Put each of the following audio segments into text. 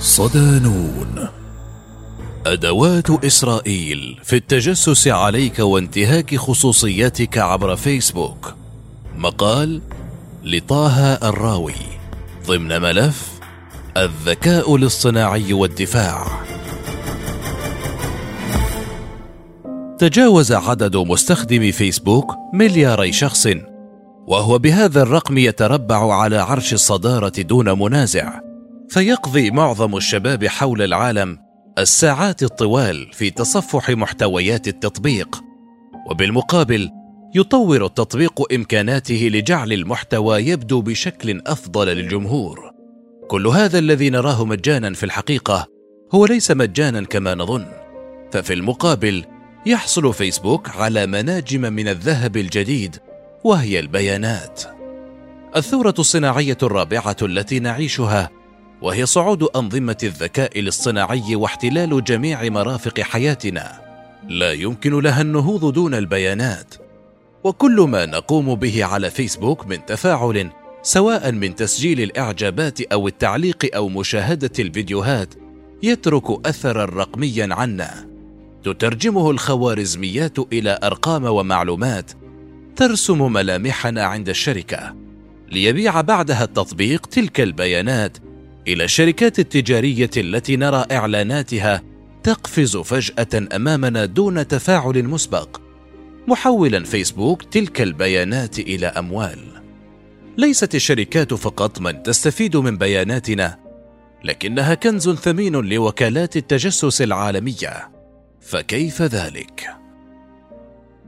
صدانون. أدوات إسرائيل في التجسس عليك وانتهاك خصوصيتك عبر فيسبوك. مقال لطه الراوي ضمن ملف الذكاء الاصطناعي والدفاع. تجاوز عدد مستخدمي فيسبوك ملياري شخص وهو بهذا الرقم يتربع على عرش الصدارة دون منازع. فيقضي معظم الشباب حول العالم الساعات الطوال في تصفح محتويات التطبيق وبالمقابل يطور التطبيق إمكاناته لجعل المحتوى يبدو بشكل أفضل للجمهور. كل هذا الذي نراه مجانا في الحقيقة هو ليس مجانا كما نظن. ففي المقابل يحصل فيسبوك على مناجم من الذهب الجديد وهي البيانات. الثورة الصناعية الرابعة التي نعيشها وهي صعود أنظمة الذكاء الاصطناعي واحتلال جميع مرافق حياتنا. لا يمكن لها النهوض دون البيانات. وكل ما نقوم به على فيسبوك من تفاعل سواء من تسجيل الإعجابات أو التعليق أو مشاهدة الفيديوهات يترك اثرا رقميا عنا. تترجمه الخوارزميات إلى أرقام ومعلومات ترسم ملامحنا عند الشركة. ليبيع بعدها التطبيق تلك البيانات إلى الشركات التجارية التي نرى إعلاناتها تقفز فجأة أمامنا دون تفاعل مسبق. محولا فيسبوك تلك البيانات إلى أموال. ليست الشركات فقط من تستفيد من بياناتنا لكنها كنز ثمين لوكالات التجسس العالمية. فكيف ذلك؟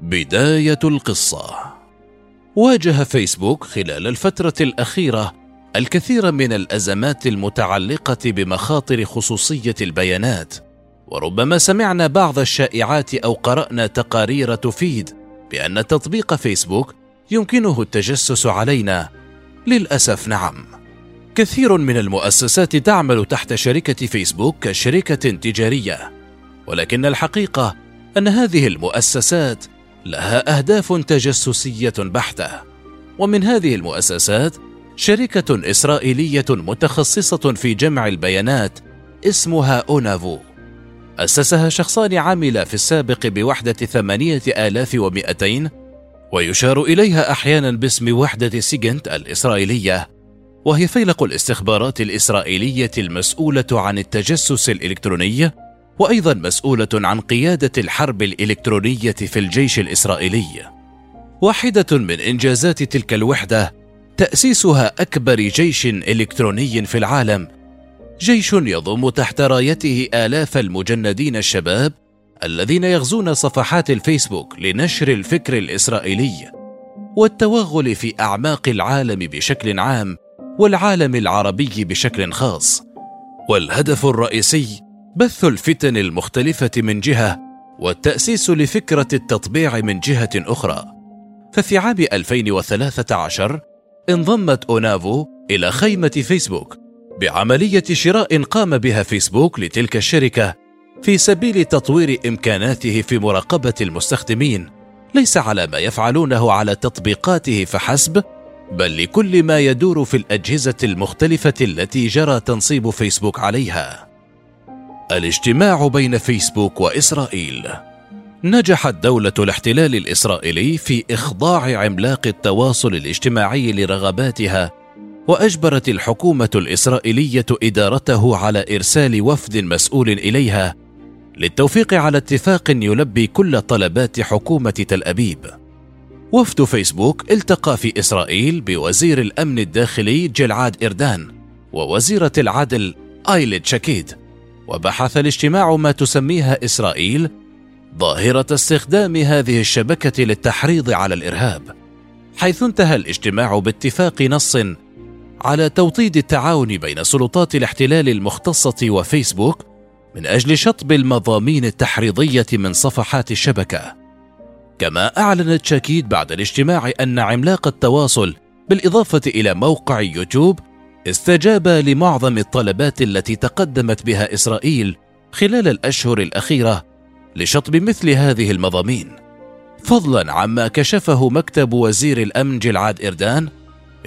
بداية القصة. واجه فيسبوك خلال الفترة الأخيرة الكثير من الأزمات المتعلقة بمخاطر خصوصية البيانات وربما سمعنا بعض الشائعات أو قرأنا تقارير تفيد بأن تطبيق فيسبوك يمكنه التجسس علينا. للأسف نعم. كثير من المؤسسات تعمل تحت شركة فيسبوك كشركة تجارية ولكن الحقيقة أن هذه المؤسسات لها أهداف تجسسية بحتة. ومن هذه المؤسسات شركة إسرائيلية متخصصة في جمع البيانات اسمها أونافو. أسسها شخصان عملا في السابق بوحدة ثمانية آلاف ومئتين ويشار إليها أحيانا باسم وحدة سيجنت الإسرائيلية وهي فيلق الاستخبارات الإسرائيلية المسؤولة عن التجسس الإلكتروني وأيضا مسؤولة عن قيادة الحرب الإلكترونية في الجيش الإسرائيلي. واحدة من إنجازات تلك الوحدة تأسيسها أكبر جيش إلكتروني في العالم. جيش يضم تحت رايته آلاف المجندين الشباب الذين يغزون صفحات الفيسبوك لنشر الفكر الإسرائيلي والتوغل في أعماق العالم بشكل عام والعالم العربي بشكل خاص. والهدف الرئيسي بث الفتن المختلفة من جهة والتأسيس لفكرة التطبيع من جهة أخرى. ففي عام 2013 انضمت أونافو إلى خيمة فيسبوك بعملية شراء قام بها فيسبوك لتلك الشركة في سبيل تطوير إمكاناته في مراقبة المستخدمين ليس على ما يفعلونه على تطبيقاته فحسب بل لكل ما يدور في الأجهزة المختلفة التي جرى تنصيب فيسبوك عليها. الاجتماع بين فيسبوك وإسرائيل نجحت دولة الاحتلال الإسرائيلي في إخضاع عملاق التواصل الاجتماعي لرغباتها وأجبرت الحكومة الإسرائيلية إدارته على إرسال وفد مسؤول إليها للتوفيق على اتفاق يلبي كل طلبات حكومة تل أبيب. وفد فيسبوك التقى في إسرائيل بوزير الأمن الداخلي جلعاد إردان ووزيرة العدل ايلد شكيد وبحث الاجتماع ما تسميها إسرائيل ظاهرة استخدام هذه الشبكة للتحريض على الإرهاب حيث انتهى الاجتماع باتفاق نص على توطيد التعاون بين سلطات الاحتلال المختصة وفيسبوك من أجل شطب المضامين التحريضية من صفحات الشبكة. كما أعلنت شاكيد بعد الاجتماع أن عملاق التواصل بالإضافة إلى موقع يوتيوب استجاب لمعظم الطلبات التي تقدمت بها إسرائيل خلال الأشهر الأخيرة لشطب مثل هذه المضامين. فضلا عما كشفه مكتب وزير الأمن جلعاد إردان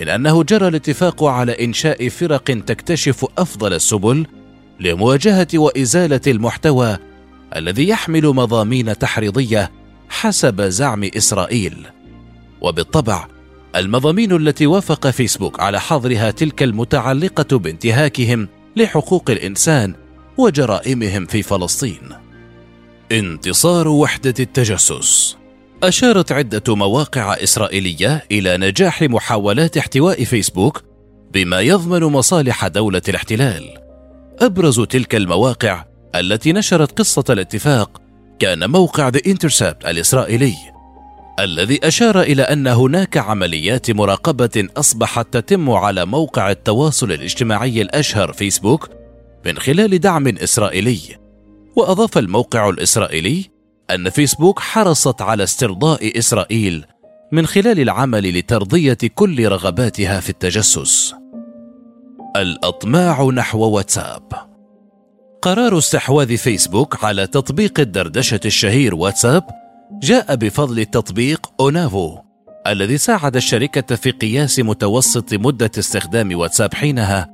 من أنه جرى الاتفاق على إنشاء فرق تكتشف أفضل السبل لمواجهة وإزالة المحتوى الذي يحمل مضامين تحريضية حسب زعم إسرائيل وبالطبع المضامين التي وافق فيسبوك على حظرها تلك المتعلقة بانتهاكهم لحقوق الإنسان وجرائمهم في فلسطين انتصار وحدة التجسس. أشارت عدة مواقع إسرائيلية إلى نجاح محاولات احتواء فيسبوك بما يضمن مصالح دولة الاحتلال. أبرز تلك المواقع التي نشرت قصة الاتفاق كان موقع ذا انترسبت الإسرائيلي الذي أشار إلى أن هناك عمليات مراقبة أصبحت تتم على موقع التواصل الاجتماعي الأشهر فيسبوك من خلال دعم إسرائيلي. وأضاف الموقع الإسرائيلي أن فيسبوك حرصت على استرضاء إسرائيل من خلال العمل لترضية كل رغباتها في التجسس. الأطماع نحو واتساب. قرار استحواذ فيسبوك على تطبيق الدردشة الشهير واتساب جاء بفضل تطبيق أونافو الذي ساعد الشركة في قياس متوسط مدة استخدام واتساب حينها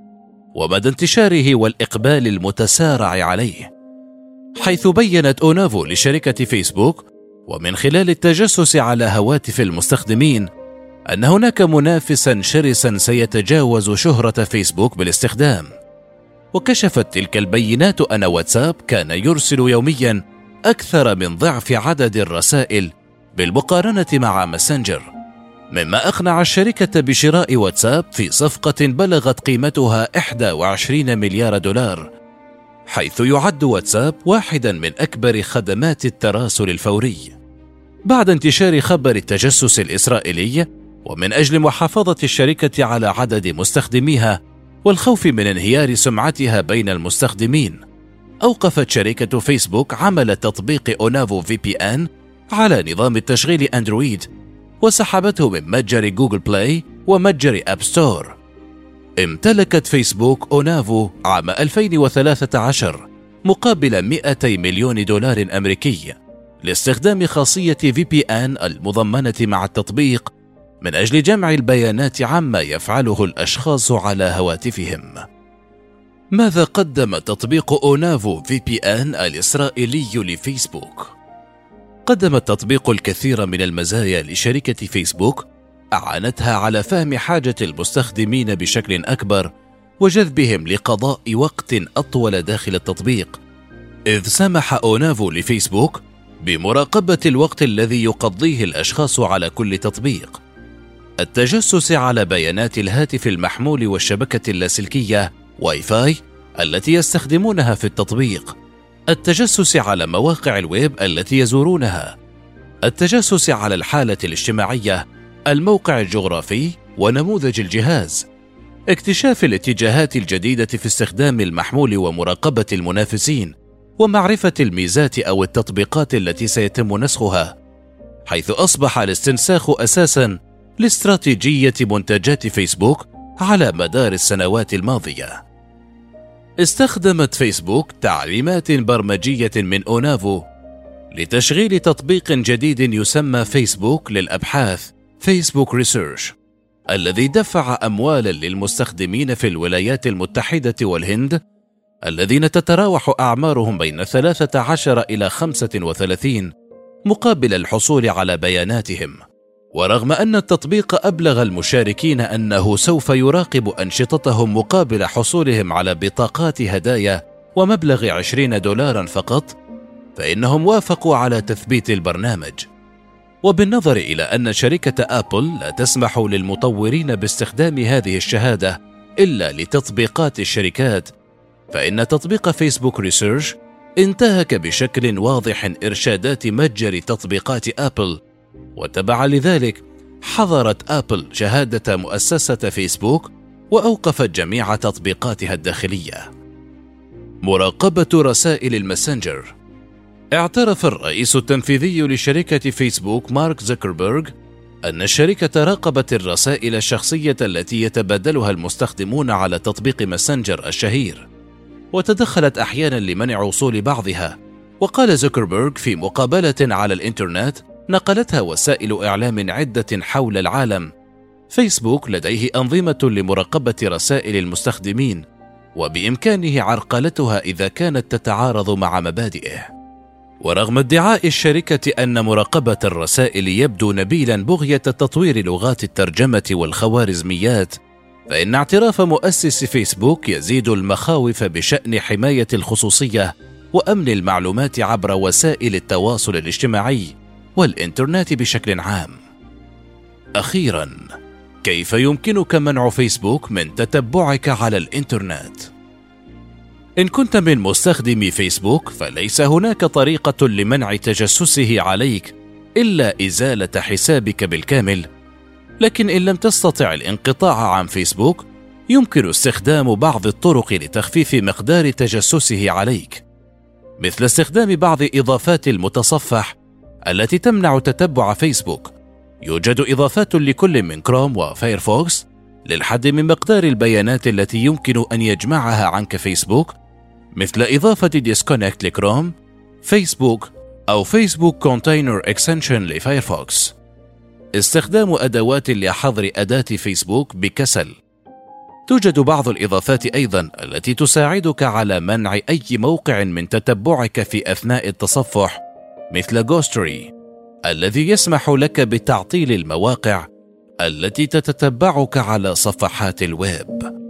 ومدى انتشاره والإقبال المتسارع عليه. حيث بينت أونافو لشركة فيسبوك ومن خلال التجسس على هواتف المستخدمين أن هناك منافسا شرسا سيتجاوز شهرة فيسبوك بالاستخدام. وكشفت تلك البينات أن واتساب كان يرسل يوميا أكثر من ضعف عدد الرسائل بالمقارنة مع ماسنجر. مما أقنع الشركة بشراء واتساب في صفقة بلغت قيمتها 21 مليار دولار حيث يعد واتساب واحدا من أكبر خدمات التراسل الفوري. بعد انتشار خبر التجسس الإسرائيلي ومن أجل محافظة الشركة على عدد مستخدميها والخوف من انهيار سمعتها بين المستخدمين أوقفت شركة فيسبوك عمل تطبيق أونافو VPN على نظام التشغيل أندرويد وسحبته من متجر جوجل بلاي ومتجر أب ستور. امتلكت فيسبوك أونافو عام 2013 مقابل 200 مليون دولار أمريكي لاستخدام خاصية في بي ان المضمنة مع التطبيق من أجل جمع البيانات عما يفعله الأشخاص على هواتفهم. ماذا قدم تطبيق أونافو في بي ان الإسرائيلي لفيسبوك؟ قدم التطبيق الكثير من المزايا لشركة فيسبوك أعانتها على فهم حاجة المستخدمين بشكل أكبر وجذبهم لقضاء وقت أطول داخل التطبيق. إذ سمح أونافو لفيسبوك بمراقبة الوقت الذي يقضيه الأشخاص على كل تطبيق. التجسس على بيانات الهاتف المحمول والشبكة اللاسلكية واي فاي التي يستخدمونها في التطبيق. التجسس على مواقع الويب التي يزورونها. التجسس على الحالة الاجتماعية الموقع الجغرافي ونموذج الجهاز. اكتشاف الاتجاهات الجديدة في استخدام المحمول ومراقبة المنافسين ومعرفة الميزات أو التطبيقات التي سيتم نسخها حيث أصبح الاستنساخ أساسا لاستراتيجية منتجات فيسبوك على مدار السنوات الماضية. استخدمت فيسبوك تعليمات برمجية من أونافو لتشغيل تطبيق جديد يسمى فيسبوك للأبحاث فيسبوك ريسيرش الذي دفع اموالا للمستخدمين في الولايات المتحدة والهند الذين تتراوح أعمارهم بين 13 إلى 35 مقابل الحصول على بياناتهم. ورغم أن التطبيق أبلغ المشاركين أنه سوف يراقب أنشطتهم مقابل حصولهم على بطاقات هدايا ومبلغ عشرين دولارا فقط فإنهم وافقوا على تثبيت البرنامج. وبالنظر إلى أن شركة أبل لا تسمح للمطورين باستخدام هذه الشهادة إلا لتطبيقات الشركات فإن تطبيق فيسبوك ريسيرش انتهك بشكل واضح إرشادات متجر تطبيقات أبل. وتبعا لذلك حظرت آبل شهادة مؤسسة فيسبوك واوقفت جميع تطبيقاتها الداخلية. مراقبة رسائل الماسنجر. اعترف الرئيس التنفيذي لشركة فيسبوك مارك زكربيرغ أن الشركة راقبت الرسائل الشخصية التي يتبادلها المستخدمون على تطبيق ماسنجر الشهير وتدخلت أحيانا لمنع وصول بعضها. وقال زكربيرغ في مقابلة على الإنترنت نقلتها وسائل إعلام عدة حول العالم. فيسبوك لديه أنظمة لمراقبة رسائل المستخدمين وبإمكانه عرقلتها إذا كانت تتعارض مع مبادئه. ورغم ادعاء الشركة أن مراقبة الرسائل يبدو نبيلا بغية تطوير لغات الترجمة والخوارزميات فإن اعتراف مؤسس فيسبوك يزيد المخاوف بشأن حماية الخصوصية وأمن المعلومات عبر وسائل التواصل الاجتماعي والإنترنت بشكل عام. أخيرا كيف يمكنك منع فيسبوك من تتبعك على الإنترنت؟ إن كنت من مستخدمي فيسبوك فليس هناك طريقة لمنع تجسسه عليك إلا إزالة حسابك بالكامل. لكن إن لم تستطع الانقطاع عن فيسبوك يمكن استخدام بعض الطرق لتخفيف مقدار تجسسه عليك. مثل استخدام بعض إضافات المتصفح التي تمنع تتبع فيسبوك. يوجد إضافات لكل من كروم وفايرفوكس للحد من مقدار البيانات التي يمكن أن يجمعها عنك فيسبوك مثل إضافة Disconnect لكروم فيسبوك أو فيسبوك Container Extension لفايرفوكس. استخدام أدوات لحظر أداة فيسبوك بكسل. توجد بعض الإضافات أيضا التي تساعدك على منع أي موقع من تتبعك في أثناء التصفح مثل جوستري الذي يسمح لك بتعطيل المواقع التي تتتبعك على صفحات الويب.